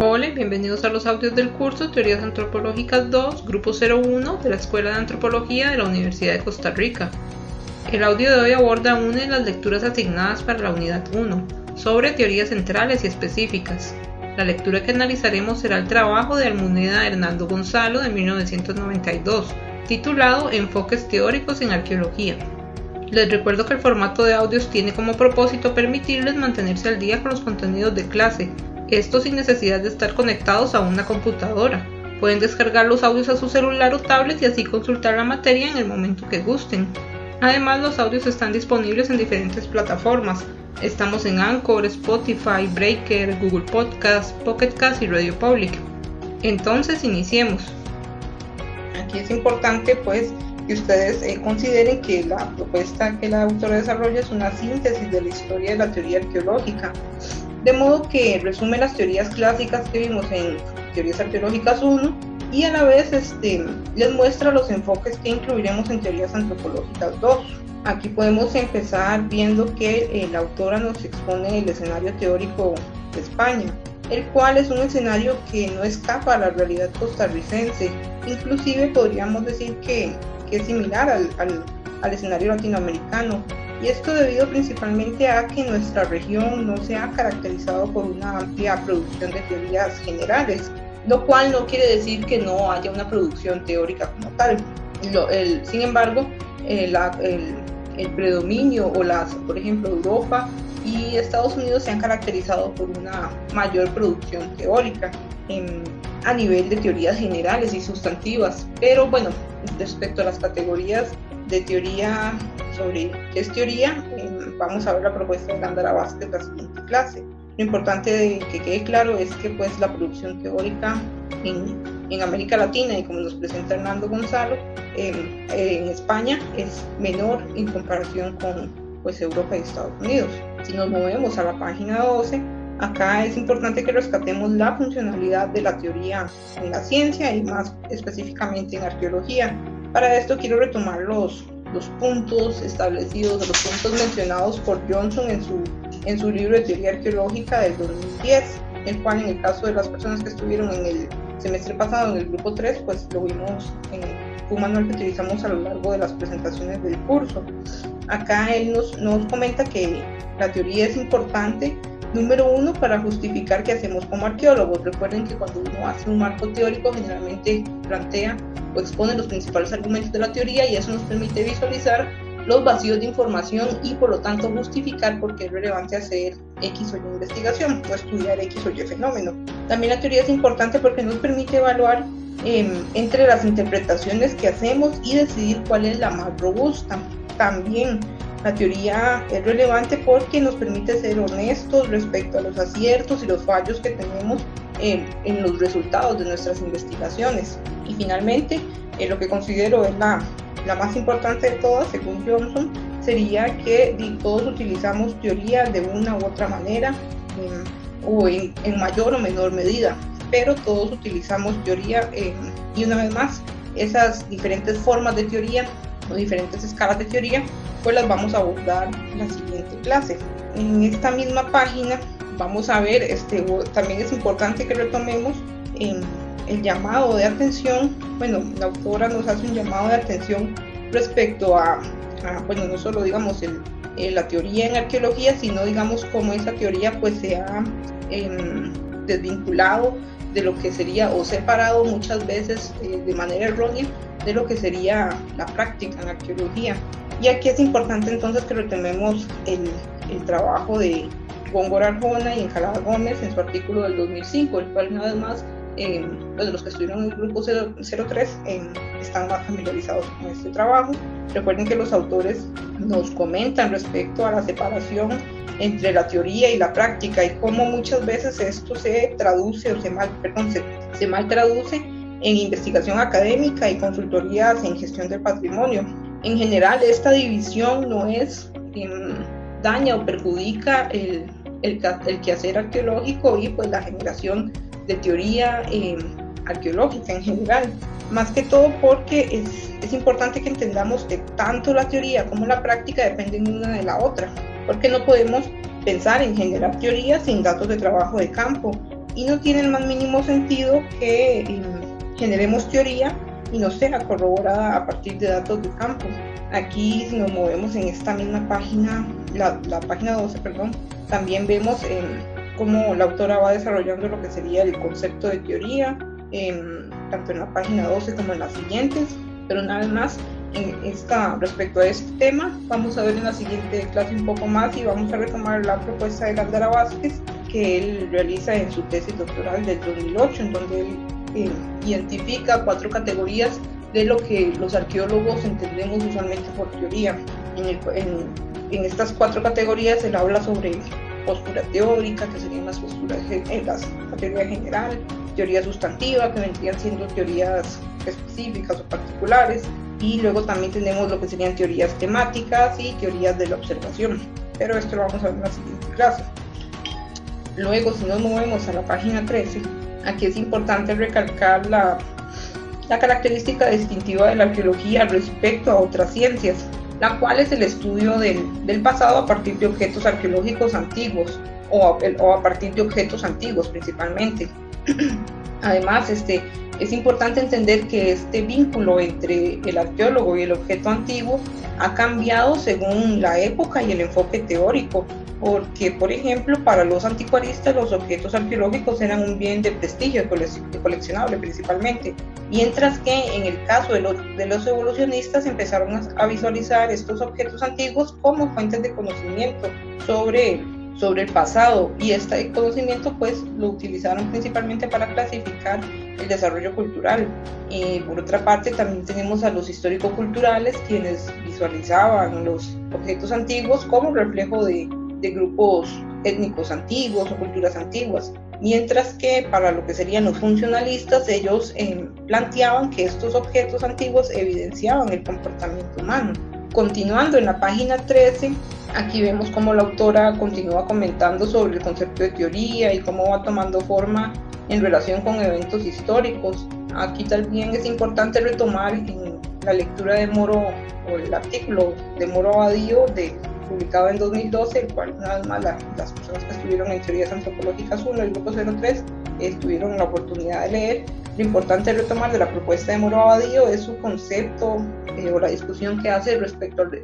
Hola bienvenidos a los audios del curso Teorías Antropológicas 2, Grupo 01 de la Escuela de Antropología de la Universidad de Costa Rica. El audio de hoy aborda una de las lecturas asignadas para la unidad 1, sobre teorías centrales y específicas. La lectura que analizaremos será el trabajo de Almuneda Hernando Gonzalo de 1992, titulado Enfoques teóricos en arqueología. Les recuerdo que el formato de audios tiene como propósito permitirles mantenerse al día con los contenidos de clase, esto sin necesidad de estar conectados a una computadora. Pueden descargar los audios a su celular o tablet y así consultar la materia en el momento que gusten. Además, los audios están disponibles en diferentes plataformas. Estamos en Anchor, Spotify, Breaker, Google Podcast, Pocket Cast y Radio Public. Entonces, iniciemos. Aquí es importante pues que ustedes eh, consideren que la propuesta que la autora desarrolla es una síntesis de la historia de la teoría arqueológica de modo que resume las teorías clásicas que vimos en Teorías Arqueológicas 1 y a la vez este, les muestra los enfoques que incluiremos en Teorías Antropológicas 2. Aquí podemos empezar viendo que la autora nos expone el escenario teórico de España, el cual es un escenario que no escapa a la realidad costarricense, inclusive podríamos decir que, es similar al, al escenario latinoamericano, y esto debido principalmente a que nuestra región no se ha caracterizado por una amplia producción de teorías generales, lo cual no quiere decir que no haya una producción teórica como tal. sin embargo, el, predominio o las, por ejemplo, Europa y Estados Unidos se han caracterizado por una mayor producción teórica a nivel de teorías generales y sustantivas. Pero bueno, respecto a las categorías de teoría sobre qué es teoría, eh, vamos a ver la propuesta de Gándara Vázquez la siguiente clase. Lo importante que quede claro es que pues la producción teórica en, en América Latina y como nos presenta Hernando Gonzalo, eh, en España es menor en comparación con pues Europa y Estados Unidos. Si nos movemos a la página 12, acá es importante que rescatemos la funcionalidad de la teoría en la ciencia y más específicamente en arqueología. Para esto quiero retomar los, los puntos establecidos, los puntos mencionados por Johnson en su, en su libro de teoría arqueológica del 2010, el cual en el caso de las personas que estuvieron en el semestre pasado en el grupo 3, pues lo vimos en un manual que utilizamos a lo largo de las presentaciones del curso. Acá él nos, nos comenta que la teoría es importante Número uno, para justificar qué hacemos como arqueólogos. Recuerden que cuando uno hace un marco teórico, generalmente plantea o expone los principales argumentos de la teoría y eso nos permite visualizar los vacíos de información y por lo tanto justificar por qué es relevante hacer X o Y investigación o estudiar X o Y fenómeno. También la teoría es importante porque nos permite evaluar em, entre las interpretaciones que hacemos y decidir cuál es la más robusta. También la teoría es relevante porque nos permite ser honestos respecto a los aciertos y los fallos que tenemos en, los resultados de nuestras investigaciones. Y finalmente, eh, lo que considero es la, la, más importante de todas, según Johnson, sería que todos utilizamos teoría de una u otra manera o en, mayor o menor medida, pero todos utilizamos teoría y una vez más, esas diferentes formas de teoría o diferentes escalas de teoría pues las vamos a abordar en la siguiente clase. En esta misma página vamos a ver, este, también es importante que retomemos en el llamado de atención, bueno, la autora nos hace un llamado de atención respecto a, bueno, no solo digamos el, la teoría en arqueología, sino digamos cómo esa teoría pues se ha em, desvinculado de lo que sería o separado muchas veces eh, de manera errónea de lo que sería la práctica en arqueología. Y aquí es importante entonces que retomemos el, el trabajo de Góngora Arjona y Encalada Gómez en su artículo del 2005, el cual una vez más eh, pues los que estuvieron en el grupo 03 eh, están más familiarizados con este trabajo. Recuerden que los autores nos comentan respecto a la separación entre la teoría y la práctica y cómo muchas veces esto se traduce o se mal, perdón, se, se mal traduce en investigación académica y consultorías en gestión del patrimonio. En general, esta división no es em, daña o perjudica el, el, el, quehacer arqueológico y pues la generación de teoría em, arqueológica en general. Más que todo porque es, es, importante que entendamos que tanto la teoría como la práctica dependen una de la otra, porque no podemos pensar en generar teoría sin datos de trabajo de campo y no tiene el más mínimo sentido que em, generemos teoría y no sea corroborada a partir de datos de campo. Aquí si nos movemos en esta misma página, la, página 12, perdón, también vemos em, cómo la autora va desarrollando lo que sería el concepto de teoría, em, tanto en la página 12 como en las siguientes, pero vez más, en esta, respecto a este tema, vamos a ver en la siguiente clase un poco más y vamos a retomar la propuesta de Gandara Vázquez que él realiza en su tesis doctoral del 2008, en donde él eh, identifica cuatro categorías de lo que los arqueólogos entendemos usualmente por teoría. En, estas cuatro categorías él habla sobre postura teórica, que serían las posturas en las teoría general, teoría sustantiva, que vendrían siendo teorías específicas o particulares, y luego también tenemos lo que serían teorías temáticas y teorías de la observación. Pero esto lo vamos a ver en la siguiente clase. Luego, si nos movemos a la página 13, aquí es importante recalcar la, la característica distintiva de la arqueología respecto a otras ciencias, la cual es el estudio del, del pasado a partir de objetos arqueológicos antiguos o o a partir de objetos antiguos principalmente. Además, este, es importante entender que este vínculo entre el arqueólogo y el objeto antiguo ha cambiado según la época y el enfoque teórico, porque, por ejemplo, para los anticuaristas los objetos arqueológicos eran un bien de prestigio, coleccionable principalmente, mientras que en el caso de los, de los evolucionistas empezaron a visualizar estos objetos antiguos como fuentes de conocimiento sobre sobre el pasado y este conocimiento pues lo utilizaron principalmente para clasificar el desarrollo cultural. y por otra parte también tenemos a los histórico-culturales quienes visualizaban los objetos antiguos como reflejo de, de grupos étnicos antiguos o culturas antiguas, mientras que para lo que serían los funcionalistas ellos eh, planteaban que estos objetos antiguos evidenciaban el comportamiento humano. Continuando en la página 13, aquí vemos cómo la autora continúa comentando sobre el concepto de teoría y cómo va tomando forma en relación con eventos históricos. Aquí también es importante retomar en la lectura de Moro o el artículo de Moro Abadío de publicado en 2012, el cual vez más las personas que estuvieron en Teorías Antropológicas 1, el grupo 03, tuvieron la oportunidad de leer. Lo importante retomar de la propuesta de Moro Abadío es su concepto eh, o la discusión que hace respecto al,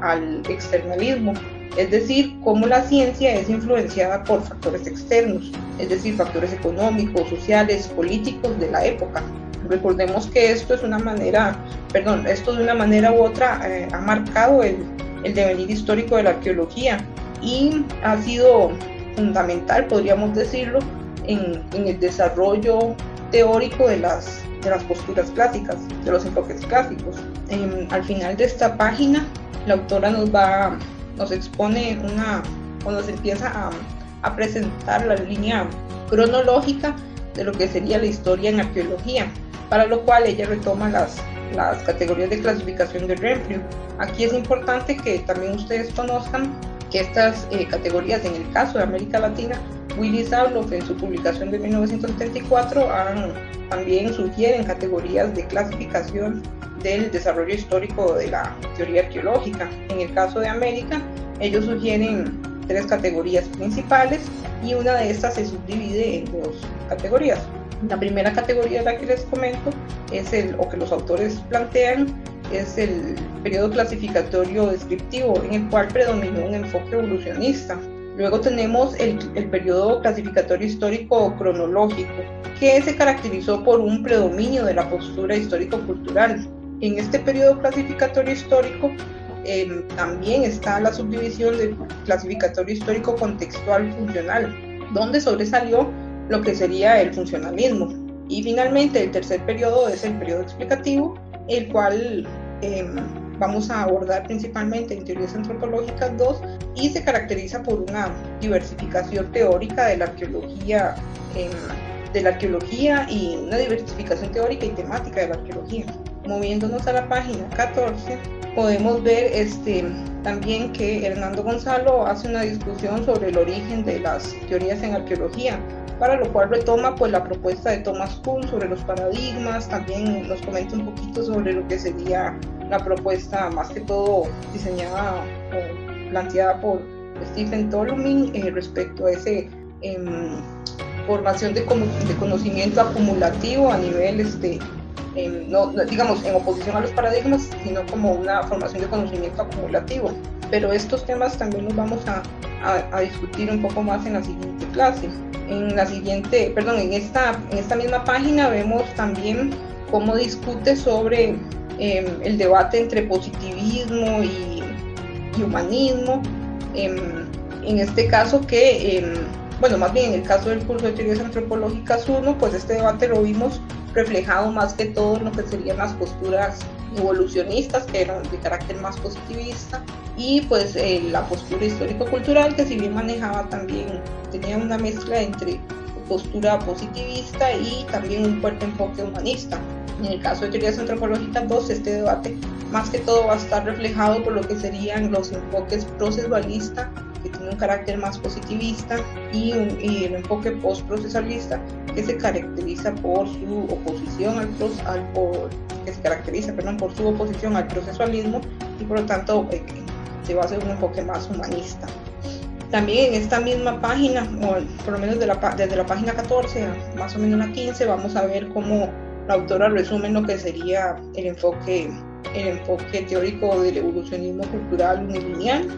al externalismo, es decir, cómo la ciencia es influenciada por factores externos, es decir, factores económicos, sociales, políticos de la época. Recordemos que esto es una manera, perdón, esto de una manera u otra eh, ha marcado el, el devenir histórico de la arqueología y ha sido fundamental, podríamos decirlo, en, el desarrollo teórico de las, de las posturas clásicas, de los enfoques clásicos. al final de esta página, la autora nos va, nos expone una, o nos empieza a presentar la línea cronológica de lo que sería la historia en arqueología, para lo cual ella retoma las, las categorías de clasificación de Renfrew. Aquí es importante que también ustedes conozcan que estas eh, categorías, en el caso de América Latina, Willy Sabloff en su publicación de 1974 también sugieren categorías de clasificación del desarrollo histórico de la teoría arqueológica. En el caso de América, ellos sugieren tres categorías principales y una de estas se subdivide en dos categorías. La primera categoría de la que les comento es el, o que los autores plantean, es el periodo clasificatorio descriptivo, en el cual predominó un enfoque evolucionista. Luego tenemos el, el periodo clasificatorio histórico cronológico, que se caracterizó por un predominio de la postura histórico-cultural. En este periodo clasificatorio histórico em, también está la subdivisión del clasificatorio histórico contextual funcional, donde sobresalió lo que sería el funcionalismo. Y finalmente el tercer periodo es el periodo explicativo, el cual em, vamos a abordar principalmente en teorías antropológicas 2 y se caracteriza por una diversificación teórica de la arqueología, em, de la arqueología y una diversificación teórica y temática de la arqueología. Moviéndonos a la página 14, podemos ver este, también que Hernando Gonzalo hace una discusión sobre el origen de las teorías en arqueología, para lo cual retoma pues la propuesta de Thomas Kuhn sobre los paradigmas, también nos comenta un poquito sobre lo que sería la propuesta más que todo diseñada o planteada por Stephen Tolumin eh, respecto a ese em, formación de, conocimiento acumulativo a nivel, este, no, digamos, en oposición a los paradigmas, sino como una formación de conocimiento acumulativo. Pero estos temas también los vamos a, a, discutir un poco más en la siguiente clase. En la siguiente, perdón, en esta, en esta misma página vemos también cómo discute sobre em, el debate entre positivismo y, y humanismo. Em, en este caso que em, bueno, más bien en el caso del curso de teorías antropológicas 1, pues este debate lo vimos reflejado más que todo en lo que serían las posturas evolucionistas, que eran de carácter más positivista, y pues eh, la postura histórico-cultural, que si bien manejaba también, tenía una mezcla entre postura positivista y también un fuerte enfoque humanista. En el caso de teorías antropológicas 2, este debate más que todo va a estar reflejado por lo que serían los enfoques procesualista que tiene un carácter más positivista, y, el enfoque post-procesalista, que se caracteriza por su oposición al, al por, que se caracteriza perdón, por su oposición al procesualismo y por lo tanto eh, se va a hacer un enfoque más humanista. También en esta misma página, o por lo menos de la, desde la página 14 más o menos la 15, vamos a ver cómo la autora resume lo que sería el enfoque, el enfoque teórico del evolucionismo cultural unilineal.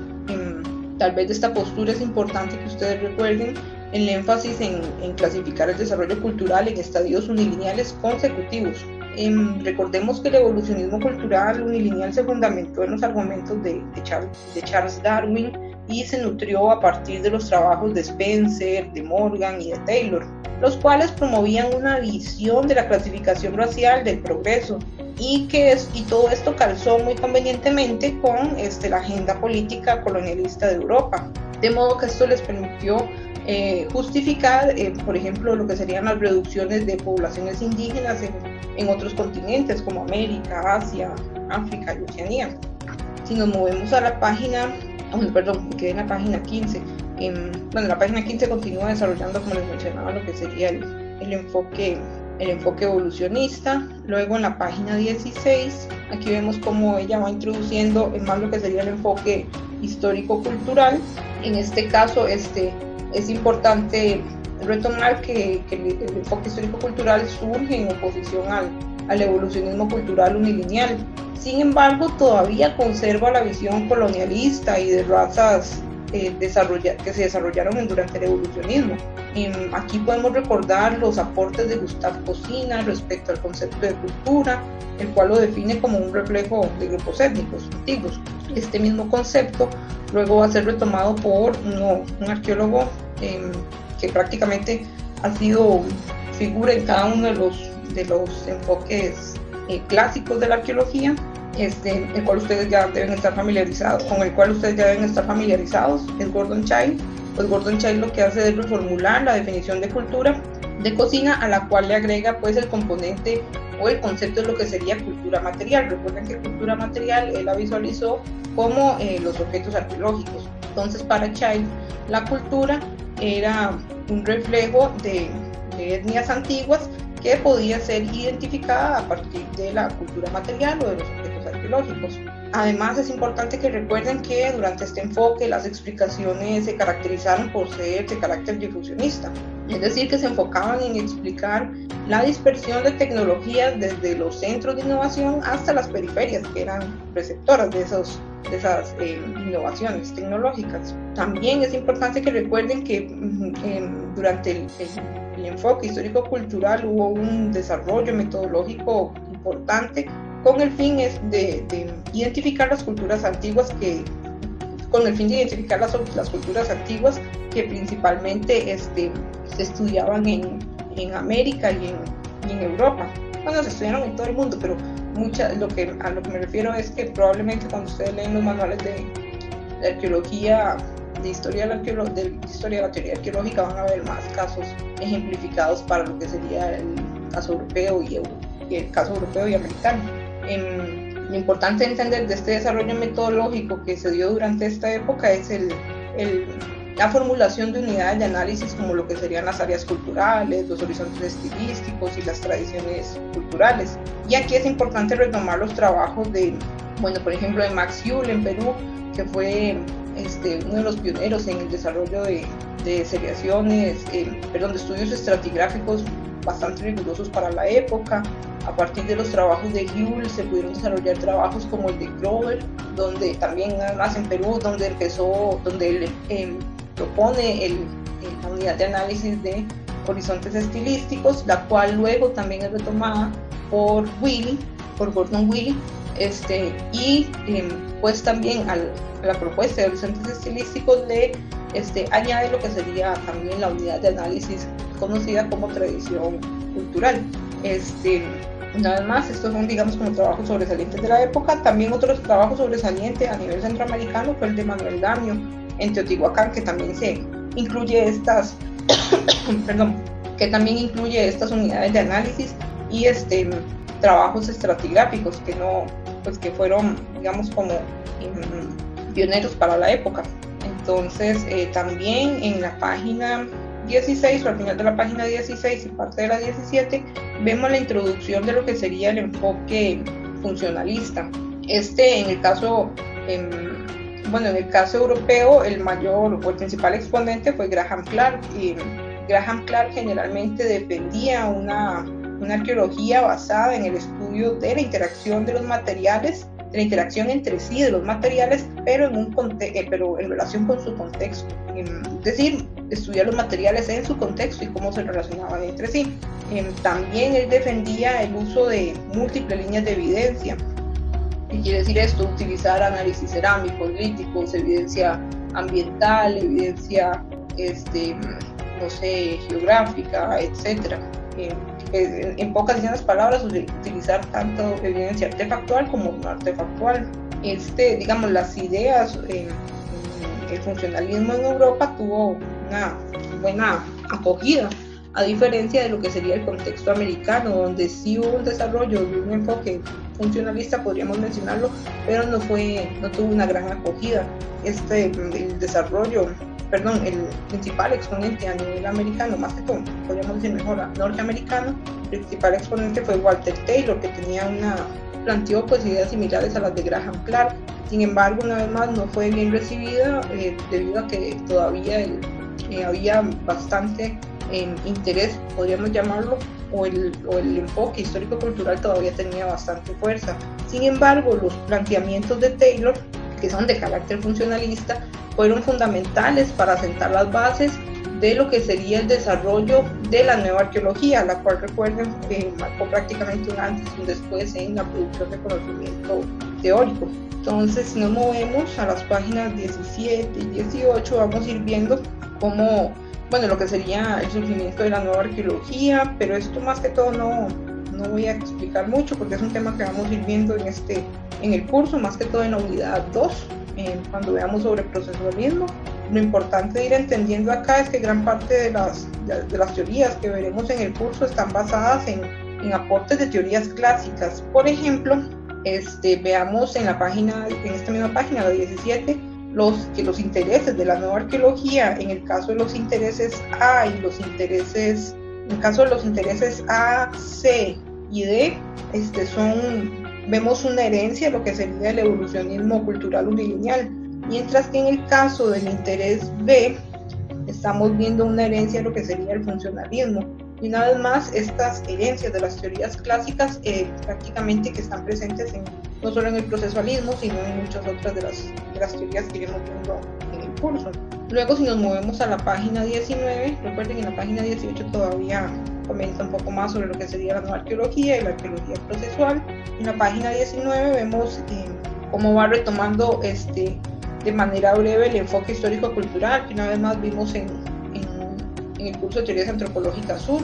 Tal vez de esta postura es importante que ustedes recuerden el énfasis en, clasificar el desarrollo cultural en estadios unilineales consecutivos. Em, recordemos que el evolucionismo cultural unilineal se fundamentó en los argumentos de, Charles Darwin y se nutrió a partir de los trabajos de Spencer, de Morgan y de Taylor, los cuales promovían una visión de la clasificación racial del progreso y que y todo esto calzó muy convenientemente con este, la agenda política colonialista de Europa. De modo que esto les permitió eh, justificar, eh, por ejemplo, lo que serían las reducciones de poblaciones indígenas en, en otros continentes como América, Asia, África y Oceanía. Si nos movemos a la página bueno, perdón, me quedé en la página 15. bueno, la página 15 continúa desarrollando, como les mencionaba, lo que sería el, el enfoque el enfoque evolucionista. Luego en la página 16, aquí vemos cómo ella va introduciendo más lo que sería el enfoque histórico-cultural. En este caso, este, es importante retomar que, el, enfoque histórico-cultural surge en oposición al, al evolucionismo cultural unilineal. Sin embargo, todavía conserva la visión colonialista y de razas eh, que se desarrollaron durante el evolucionismo. aquí podemos recordar los aportes de Gustave Cocina respecto al concepto de cultura, el cual lo define como un reflejo de grupos étnicos antiguos. Este mismo concepto luego va a ser retomado por un arqueólogo em, que prácticamente ha sido figura en cada uno de los, de los enfoques eh, clásicos de la arqueología este, el cual ustedes ya deben estar familiarizados, con el cual ustedes ya deben estar familiarizados, es Gordon Child. Pues Gordon Child lo que hace es reformular la definición de cultura de cocina a la cual le agrega pues el componente o el concepto de lo que sería cultura material. Recuerden que cultura material él la visualizó como eh, los objetos arqueológicos. Entonces para Child la cultura era un reflejo de, de etnias antiguas que podía ser identificada a partir de la cultura material o de los Además, es importante que recuerden que durante este enfoque las explicaciones se caracterizaron por ser de carácter difusionista, es decir, que se enfocaban en explicar la dispersión de tecnologías desde los centros de innovación hasta las periferias, que eran receptoras de, esos, de esas eh, innovaciones tecnológicas. También es importante que recuerden que mm, durante el, el enfoque histórico-cultural hubo un desarrollo metodológico importante con el fin es de, identificar las culturas antiguas que con el fin de identificar las, las culturas antiguas que principalmente este, se estudiaban en, en América y en, en, Europa. Bueno, se estudiaron en todo el mundo, pero mucha, lo que, a lo que me refiero es que probablemente cuando ustedes leen los manuales de, arqueología, de historia, de la, de historia de la teoría arqueológica, van a ver más casos ejemplificados para lo que sería el caso europeo y, y el caso europeo y americano lo importante de entender de este desarrollo metodológico que se dio durante esta época es el, la formulación de unidades de análisis como lo que serían las áreas culturales, los horizontes estilísticos y las tradiciones culturales. Y aquí es importante retomar los trabajos de, bueno, por ejemplo, de Max Hull en Perú, que fue este, uno de los pioneros en el desarrollo de, de seriaciones, eh, perdón, de estudios estratigráficos bastante rigurosos para la época. A partir de los trabajos de Huell se pudieron desarrollar trabajos como el de Grover, donde también además en Perú, donde empezó, donde él em, propone el, la unidad de análisis de horizontes estilísticos, la cual luego también es retomada por Willy, por Gordon Willy, este, y em, pues también a la propuesta de horizontes estilísticos le este, añade lo que sería también la unidad de análisis conocida como tradición cultural. Este, nada más, estos son, digamos, como trabajos sobresalientes de la época. También otros trabajos sobresalientes a nivel centroamericano fue el de Manuel Damio en Teotihuacán, que también se incluye estas, perdón, que también incluye estas unidades de análisis y este, trabajos estratigráficos que no, pues que fueron, digamos, como mm, pioneros para la época. Entonces, eh, también en la página 16 o al final de la página 16 y parte de la 17 vemos la introducción de lo que sería el enfoque funcionalista. Este, en el caso, bueno, en el caso europeo, el mayor o el principal exponente fue Graham Clark. Y Graham Clark generalmente defendía una, una arqueología basada en el estudio de la interacción de los materiales la interacción entre sí de los materiales, pero en, un eh, pero en relación con su contexto. Es decir, estudiar los materiales en su contexto y cómo se relacionaban entre sí. Em, también él defendía el uso de múltiples líneas de evidencia. ¿Qué quiere decir esto? Utilizar análisis cerámicos, líticos, evidencia ambiental, evidencia, este, no sé, geográfica, etc en pocas y palabras, utilizar tanto evidencia artefactual como no artefactual. Este, digamos, las ideas, en el funcionalismo en Europa tuvo una buena acogida, a diferencia de lo que sería el contexto americano, donde sí hubo un desarrollo de un enfoque funcionalista, podríamos mencionarlo, pero no, fue, no tuvo una gran acogida. Este, el desarrollo perdón, el principal exponente a nivel americano, más que todo, podríamos decir mejor, norteamericano, el principal exponente fue Walter Taylor, que tenía una, planteó pues ideas similares a las de Graham Clark. Sin embargo, una vez más no fue bien recibida eh, debido a que todavía eh, había bastante em, interés, podríamos llamarlo, o el, o el enfoque histórico-cultural todavía tenía bastante fuerza. Sin embargo, los planteamientos de Taylor, que son de carácter funcionalista, fueron fundamentales para sentar las bases de lo que sería el desarrollo de la nueva arqueología, la cual recuerden que marcó prácticamente un antes y un después en la producción de conocimiento teórico. Entonces, si nos movemos a las páginas 17 y 18, vamos a ir viendo cómo, bueno, lo que sería el surgimiento de la nueva arqueología, pero esto más que todo no, no voy a explicar mucho porque es un tema que vamos a ir viendo en, este, en el curso, más que todo en la unidad 2 cuando veamos sobre procesualismo. Lo importante de ir entendiendo acá es que gran parte de las, de, las teorías que veremos en el curso están basadas en, en aportes de teorías clásicas. Por ejemplo, este, veamos en la página, en esta misma página, la 17, los, que los intereses de la nueva arqueología, en el caso de los intereses A y los intereses, en el caso de los intereses A, C y D, este, son vemos una herencia, lo que sería el evolucionismo cultural unilineal, mientras que en el caso del interés B, estamos viendo una herencia, lo que sería el funcionalismo. Y una vez más, estas herencias de las teorías clásicas eh, prácticamente que están presentes en, no solo en el procesualismo, sino en muchas otras de las, de las teorías que iremos viendo en el curso. Luego, si nos movemos a la página 19, recuerden que en la página 18 todavía comenta un poco más sobre lo que sería la nueva arqueología y la arqueología procesual. En la página 19 vemos eh, cómo va retomando este, de manera breve el enfoque histórico-cultural que una vez más vimos en, en, el curso de teorías antropológicas 1.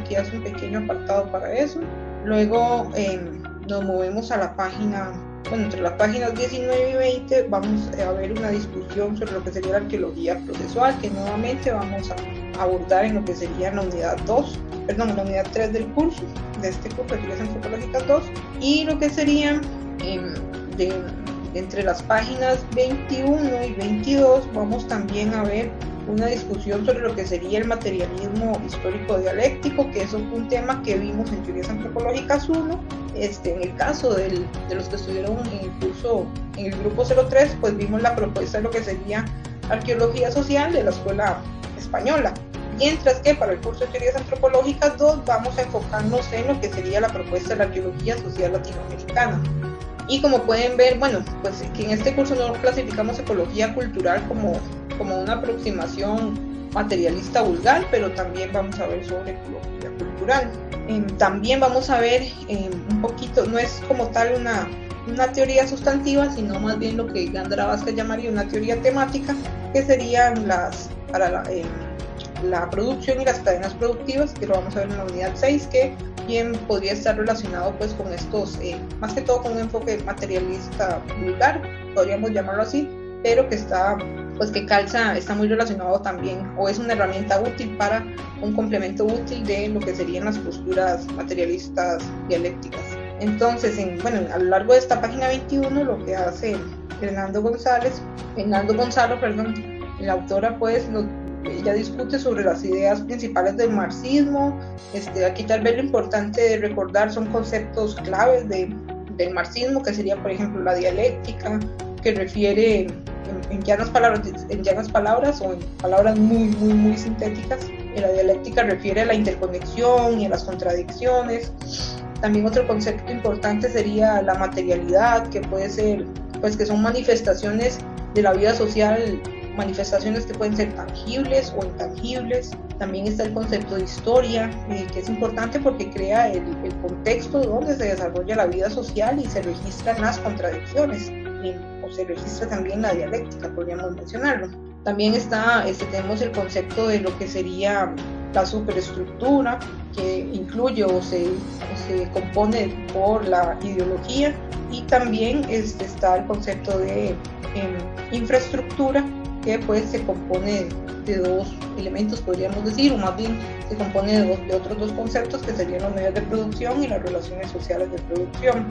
Aquí hace un pequeño apartado para eso. Luego eh, nos movemos a la página bueno, entre las páginas 19 y 20 vamos a ver una discusión sobre lo que sería la arqueología procesual, que nuevamente vamos a abordar en lo que sería la unidad 2, perdón, la unidad 3 del curso, de este curso de teorías antropológicas 2, y lo que sería em, de, entre las páginas 21 y 22 vamos también a ver una discusión sobre lo que sería el materialismo histórico dialéctico, que es un tema que vimos en teorías antropológicas 1. Este, en el caso del, de los que estuvieron en el curso, en el grupo 03, pues vimos la propuesta de lo que sería arqueología social de la escuela española. Mientras que para el curso de teorías antropológicas 2 vamos a enfocarnos en lo que sería la propuesta de la arqueología social latinoamericana. Y como pueden ver, bueno, pues que en este curso no clasificamos ecología cultural como, como una aproximación materialista vulgar, pero también vamos a ver sobre ecología cultural. Em, también vamos a ver em, un poquito, no es como tal una, una teoría sustantiva, sino más bien lo que Gandra Vázquez llamaría una teoría temática, que serían las, para la, em, la producción y las cadenas productivas, que lo vamos a ver en la unidad 6, que bien podría estar relacionado pues con estos, eh, más que todo con un enfoque materialista vulgar, podríamos llamarlo así, pero que está pues que calza está muy relacionado también o es una herramienta útil para un complemento útil de lo que serían las posturas materialistas dialécticas. Entonces, en, bueno, a lo largo de esta página 21 lo que hace Fernando González, Fernando Gonzalo, perdón, la autora pues lo, ella discute sobre las ideas principales del marxismo. Este, aquí tal vez lo importante de recordar son conceptos claves de, del marxismo, que sería, por ejemplo, la dialéctica, que refiere en, llanas palabras, en llanas palabras o en palabras muy, muy, muy sintéticas. la dialéctica refiere a la interconexión y a las contradicciones. También otro concepto importante sería la materialidad, que puede ser, pues que son manifestaciones de la vida social manifestaciones que pueden ser tangibles o intangibles. También está el concepto de historia, eh, que es importante porque crea el, contexto donde se desarrolla la vida social y se registran las contradicciones, o se registra también la dialéctica, podríamos mencionarlo. También está, este, tenemos el concepto de lo que sería la superestructura, que incluye o se, se compone por la ideología, y también este, está el concepto de em, infraestructura, que pues se compone de dos elementos, podríamos decir, o más bien se compone de, de otros dos conceptos que serían los medios de producción y las relaciones sociales de producción.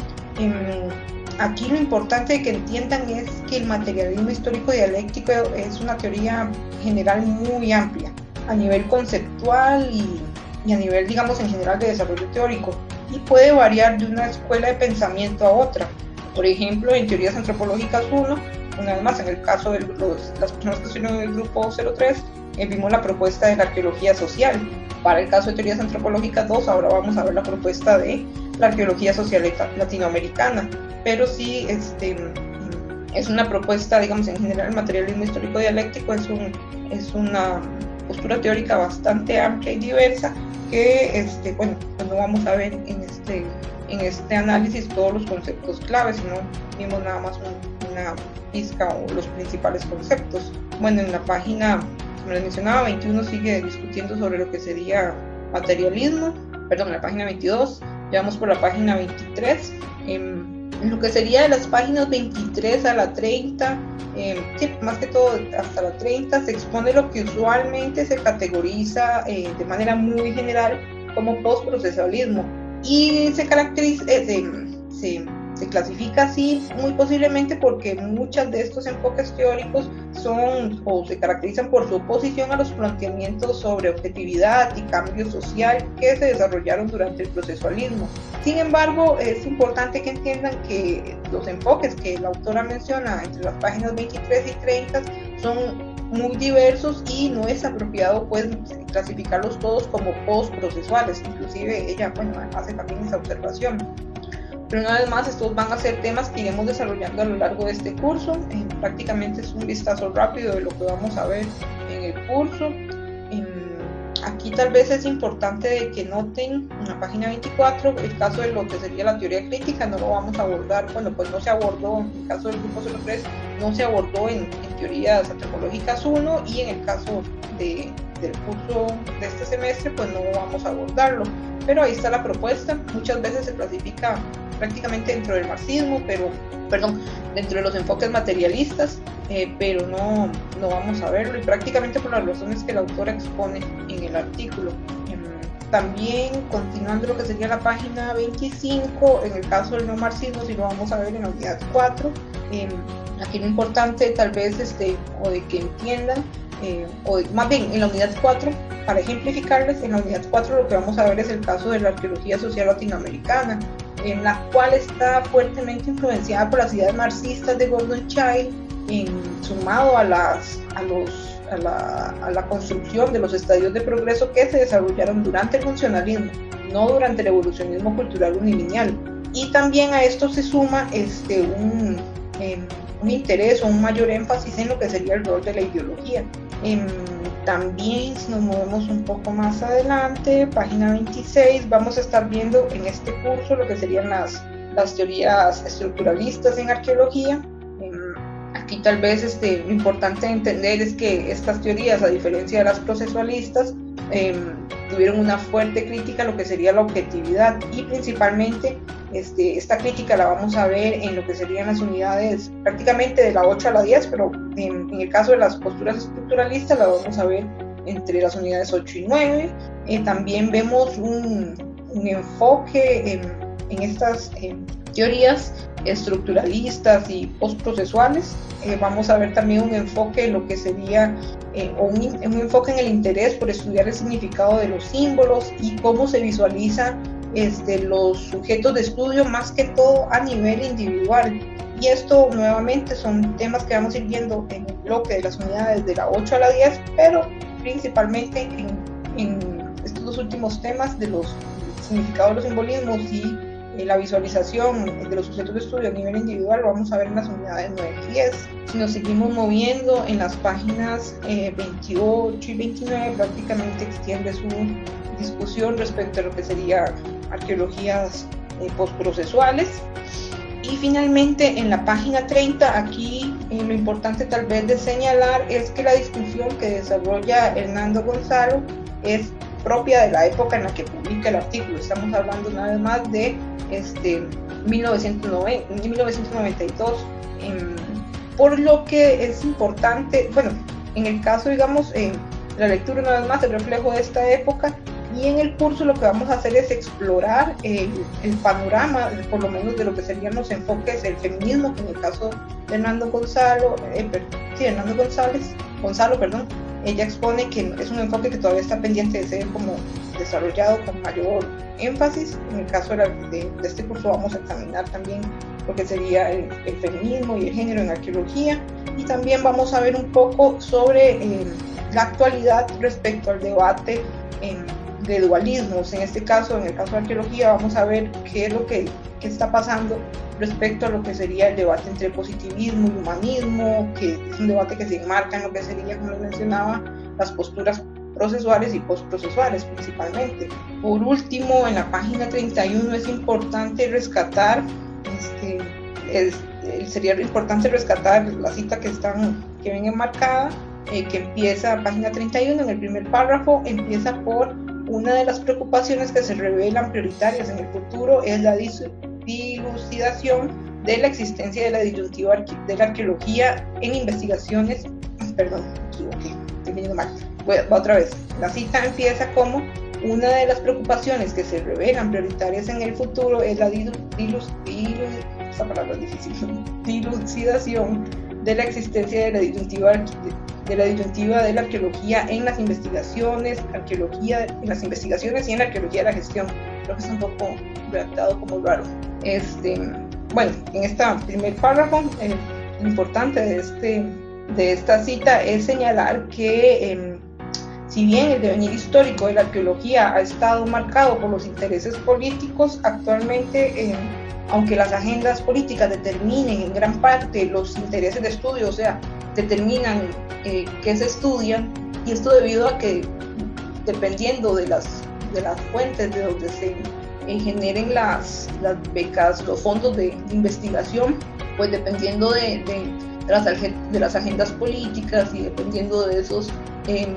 aquí lo importante que entiendan es que el materialismo histórico dialéctico es una teoría general muy amplia, a nivel conceptual y, y a nivel, digamos, en general de desarrollo teórico, y puede variar de una escuela de pensamiento a otra. Por ejemplo, en teorías antropológicas 1, una vez más, en el caso de las personas que estuvieron en el grupo 03, eh, vimos la propuesta de la arqueología social. Para el caso de teorías antropológicas 2, ahora vamos a ver la propuesta de la arqueología social latinoamericana. Pero sí, este, es una propuesta, digamos, en general, el materialismo histórico dialéctico es, un, es una postura teórica bastante amplia y diversa que, este, bueno, pues no vamos a ver en este, en este análisis todos los conceptos claves, sino vimos nada más una pizca o los principales conceptos. Bueno, en la página, como les mencionaba, 21 sigue discutiendo sobre lo que sería materialismo, perdón, en la página 22, llevamos por la página 23. en lo que sería de las páginas 23 a la 30, eh, más que todo hasta la 30, se expone lo que usualmente se categoriza eh, de manera muy general como postprocesalismo y se caracteriza, eh, se se clasifica así muy posiblemente porque muchos de estos enfoques teóricos son o se caracterizan por su oposición a los planteamientos sobre objetividad y cambio social que se desarrollaron durante el procesualismo. Sin embargo, es importante que entiendan que los enfoques que la autora menciona entre las páginas 23 y 30 son muy diversos y no es apropiado pues clasificarlos todos como post-procesuales. Inclusive ella bueno, hace también esa observación. Pero una vez más, estos van a ser temas que iremos desarrollando a lo largo de este curso. Eh, prácticamente es un vistazo rápido de lo que vamos a ver en el curso. Tal vez es importante que noten en la página 24 el caso de lo que sería la teoría crítica, no lo vamos a abordar, bueno, pues no se abordó en el caso del grupo 03, no se abordó en, teorías antropológicas 1 y en el caso de, del curso de este semestre, pues no vamos a abordarlo. Pero ahí está la propuesta, muchas veces se clasifica prácticamente dentro del marxismo, pero, perdón, dentro de los enfoques materialistas, eh, pero no, no vamos a verlo y prácticamente por las razones que la autora expone en el artículo. Em, también, continuando lo que sería la página 25, en el caso del no marxismo, si lo vamos a ver en la unidad 4, em, aquí lo importante tal vez este, o de que entiendan, eh, o más bien en la unidad 4, para ejemplificarles, en la unidad 4 lo que vamos a ver es el caso de la arqueología social latinoamericana, en la cual está fuertemente influenciada por las ideas marxistas de Gordon Child sumado a, las, a, los, a, la, construcción de los estadios de progreso que se desarrollaron durante el funcionalismo, no durante el evolucionismo cultural unilineal. Y también a esto se suma este, un, em, un interés o un mayor énfasis en lo que sería el rol de la ideología. Em, también si nos movemos un poco más adelante, página 26, vamos a estar viendo en este curso lo que serían las, las teorías estructuralistas en arqueología. Em, aquí tal vez este, lo importante entender es que estas teorías, a diferencia de las procesualistas, em, tuvieron una fuerte crítica a lo que sería la objetividad y principalmente este, esta crítica la vamos a ver en lo que serían las unidades prácticamente de la 8 a la 10, pero en, el caso de las posturas estructuralistas la vamos a ver entre las unidades 8 y 9. Eh, también vemos un, un enfoque en, en estas teorías estructuralistas y postprocesuales. Eh, vamos a ver también un enfoque en lo que sería eh, un, un, enfoque en el interés por estudiar el significado de los símbolos y cómo se visualizan este, los sujetos de estudio más que todo a nivel individual. Y esto nuevamente son temas que vamos a ir viendo en el bloque de las unidades de la 8 a la 10, pero principalmente en, estos últimos temas de los significados de los simbolismos y eh, la visualización de los sujetos de estudio a nivel individual vamos a ver en las unidades 9 y 10. Si nos seguimos moviendo en las páginas 28 eh, y 29 prácticamente extiende su discusión respecto a lo que sería arqueologías eh, postprocesuales. Y finalmente en la página 30, aquí lo importante tal vez de señalar es que la discusión que desarrolla Hernando Gonzalo es propia de la época en la que publica el artículo. Estamos hablando una vez más de este, 1990, 1992. por lo que es importante, bueno, en el caso, digamos, en la lectura una vez más, el reflejo de esta época, y en el curso lo que vamos a hacer es explorar el, panorama, por lo menos de lo que serían los enfoques del feminismo, que en el caso de Hernando Gonzalo, eh, sí, Hernando González, Gonzalo, perdón, ella expone que es un enfoque que todavía está pendiente de ser como desarrollado con mayor énfasis. En el caso de, este curso vamos a examinar también lo que sería el, feminismo y el género en arqueología y también vamos a ver un poco sobre eh, la actualidad respecto al debate de dualismos. En este caso, en el caso de arqueología, vamos a ver qué es lo que, que está pasando respecto a lo que sería el debate entre positivismo y humanismo, que es un debate que se enmarca en lo que sería, como les mencionaba, las posturas procesuales y postprocesuales principalmente. Por último, en la página 31 es importante rescatar, este, es, sería importante rescatar la cita que, están, que ven enmarcada, eh, que empieza, página 31, en el primer párrafo, empieza por una de las preocupaciones que se revelan prioritarias en el futuro es la dilucidación de la existencia de la disyuntiva de la arqueología en investigaciones. Perdón, equivoqué, estoy leyendo mal. otra vez. La cita empieza como una de las preocupaciones que se revelan prioritarias en el futuro es la dilucidación de la existencia de la disyuntiva de la disyuntiva de la arqueología en las investigaciones, arqueología en las investigaciones y en la arqueología de la gestión. Creo que es un poco redactado como raro. Este, bueno, en este primer párrafo, eh, importante de, este, de esta cita es señalar que em, si bien el devenir histórico de la arqueología ha estado marcado por los intereses políticos, actualmente, em, aunque las agendas políticas determinen en gran parte los intereses de estudio, o sea, determinan eh, qué se estudia, y esto debido a que dependiendo de las, de las fuentes de donde se eh, generen las, las, becas, los fondos de investigación, pues dependiendo de, de, las, de las, agendas políticas y dependiendo de esos em,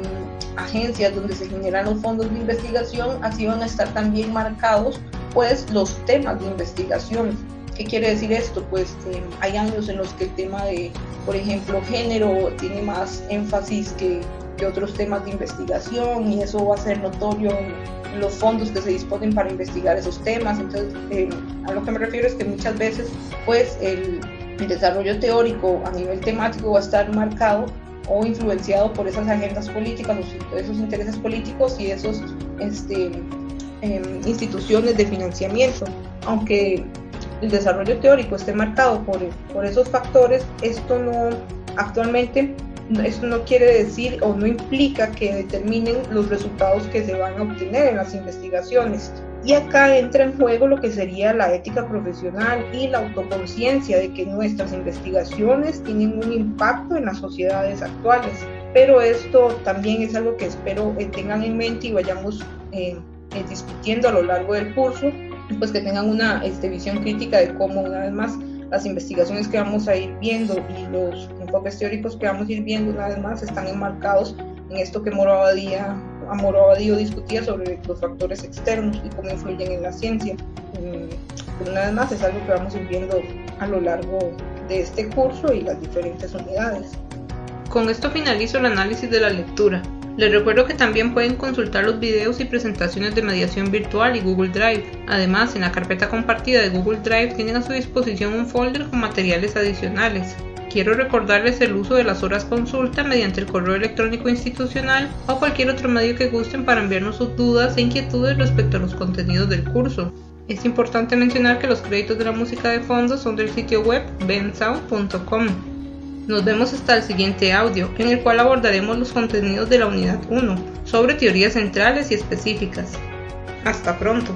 agencias donde se generan los fondos de investigación, así van a estar también marcados pues los temas de investigación. ¿Qué quiere decir esto? Pues hay años en los que el tema de, por ejemplo, género tiene más énfasis que, que otros temas de investigación y eso va a ser notorio en los fondos que se disponen para investigar esos temas. Entonces, eh, a lo que me refiero es que muchas veces, pues, el, el desarrollo teórico a nivel temático va a estar marcado o influenciado por esas agendas políticas, esos intereses políticos y esos este, em, instituciones de financiamiento. Aunque el desarrollo teórico esté marcado por, por esos factores, esto no, Actualmente esto no quiere decir o no implica que determinen los resultados que se van a obtener en las investigaciones. Y acá entra en juego lo que sería la ética profesional y la autoconciencia de que nuestras investigaciones tienen un impacto en las sociedades actuales. Pero esto también es algo que espero tengan en mente y vayamos eh, eh, discutiendo a lo largo del curso, pues que tengan una este, visión crítica de cómo una vez más las investigaciones que vamos a ir viendo y los enfoques teóricos que vamos a ir viendo una vez más están enmarcados en esto que Moro Abadía, Moro Abadío discutía sobre los factores externos y cómo influyen en la ciencia. Mm, una vez más es algo que vamos viendo a lo largo de este curso y las diferentes unidades. Con esto finalizo el análisis de la lectura. Les recuerdo que también pueden consultar los videos y presentaciones de mediación virtual y Google Drive. Además, en la carpeta compartida de Google Drive tienen a su disposición un folder con materiales adicionales. Quiero recordarles el uso de las horas consulta mediante el correo electrónico institucional o cualquier otro medio que gusten para enviarnos sus dudas e inquietudes respecto a los contenidos del curso. Es importante mencionar que los créditos de la música de fondo son del sitio web bensound.com. Nos vemos hasta el siguiente audio, en el cual abordaremos los contenidos de la unidad 1 sobre teorías centrales y específicas. Hasta pronto.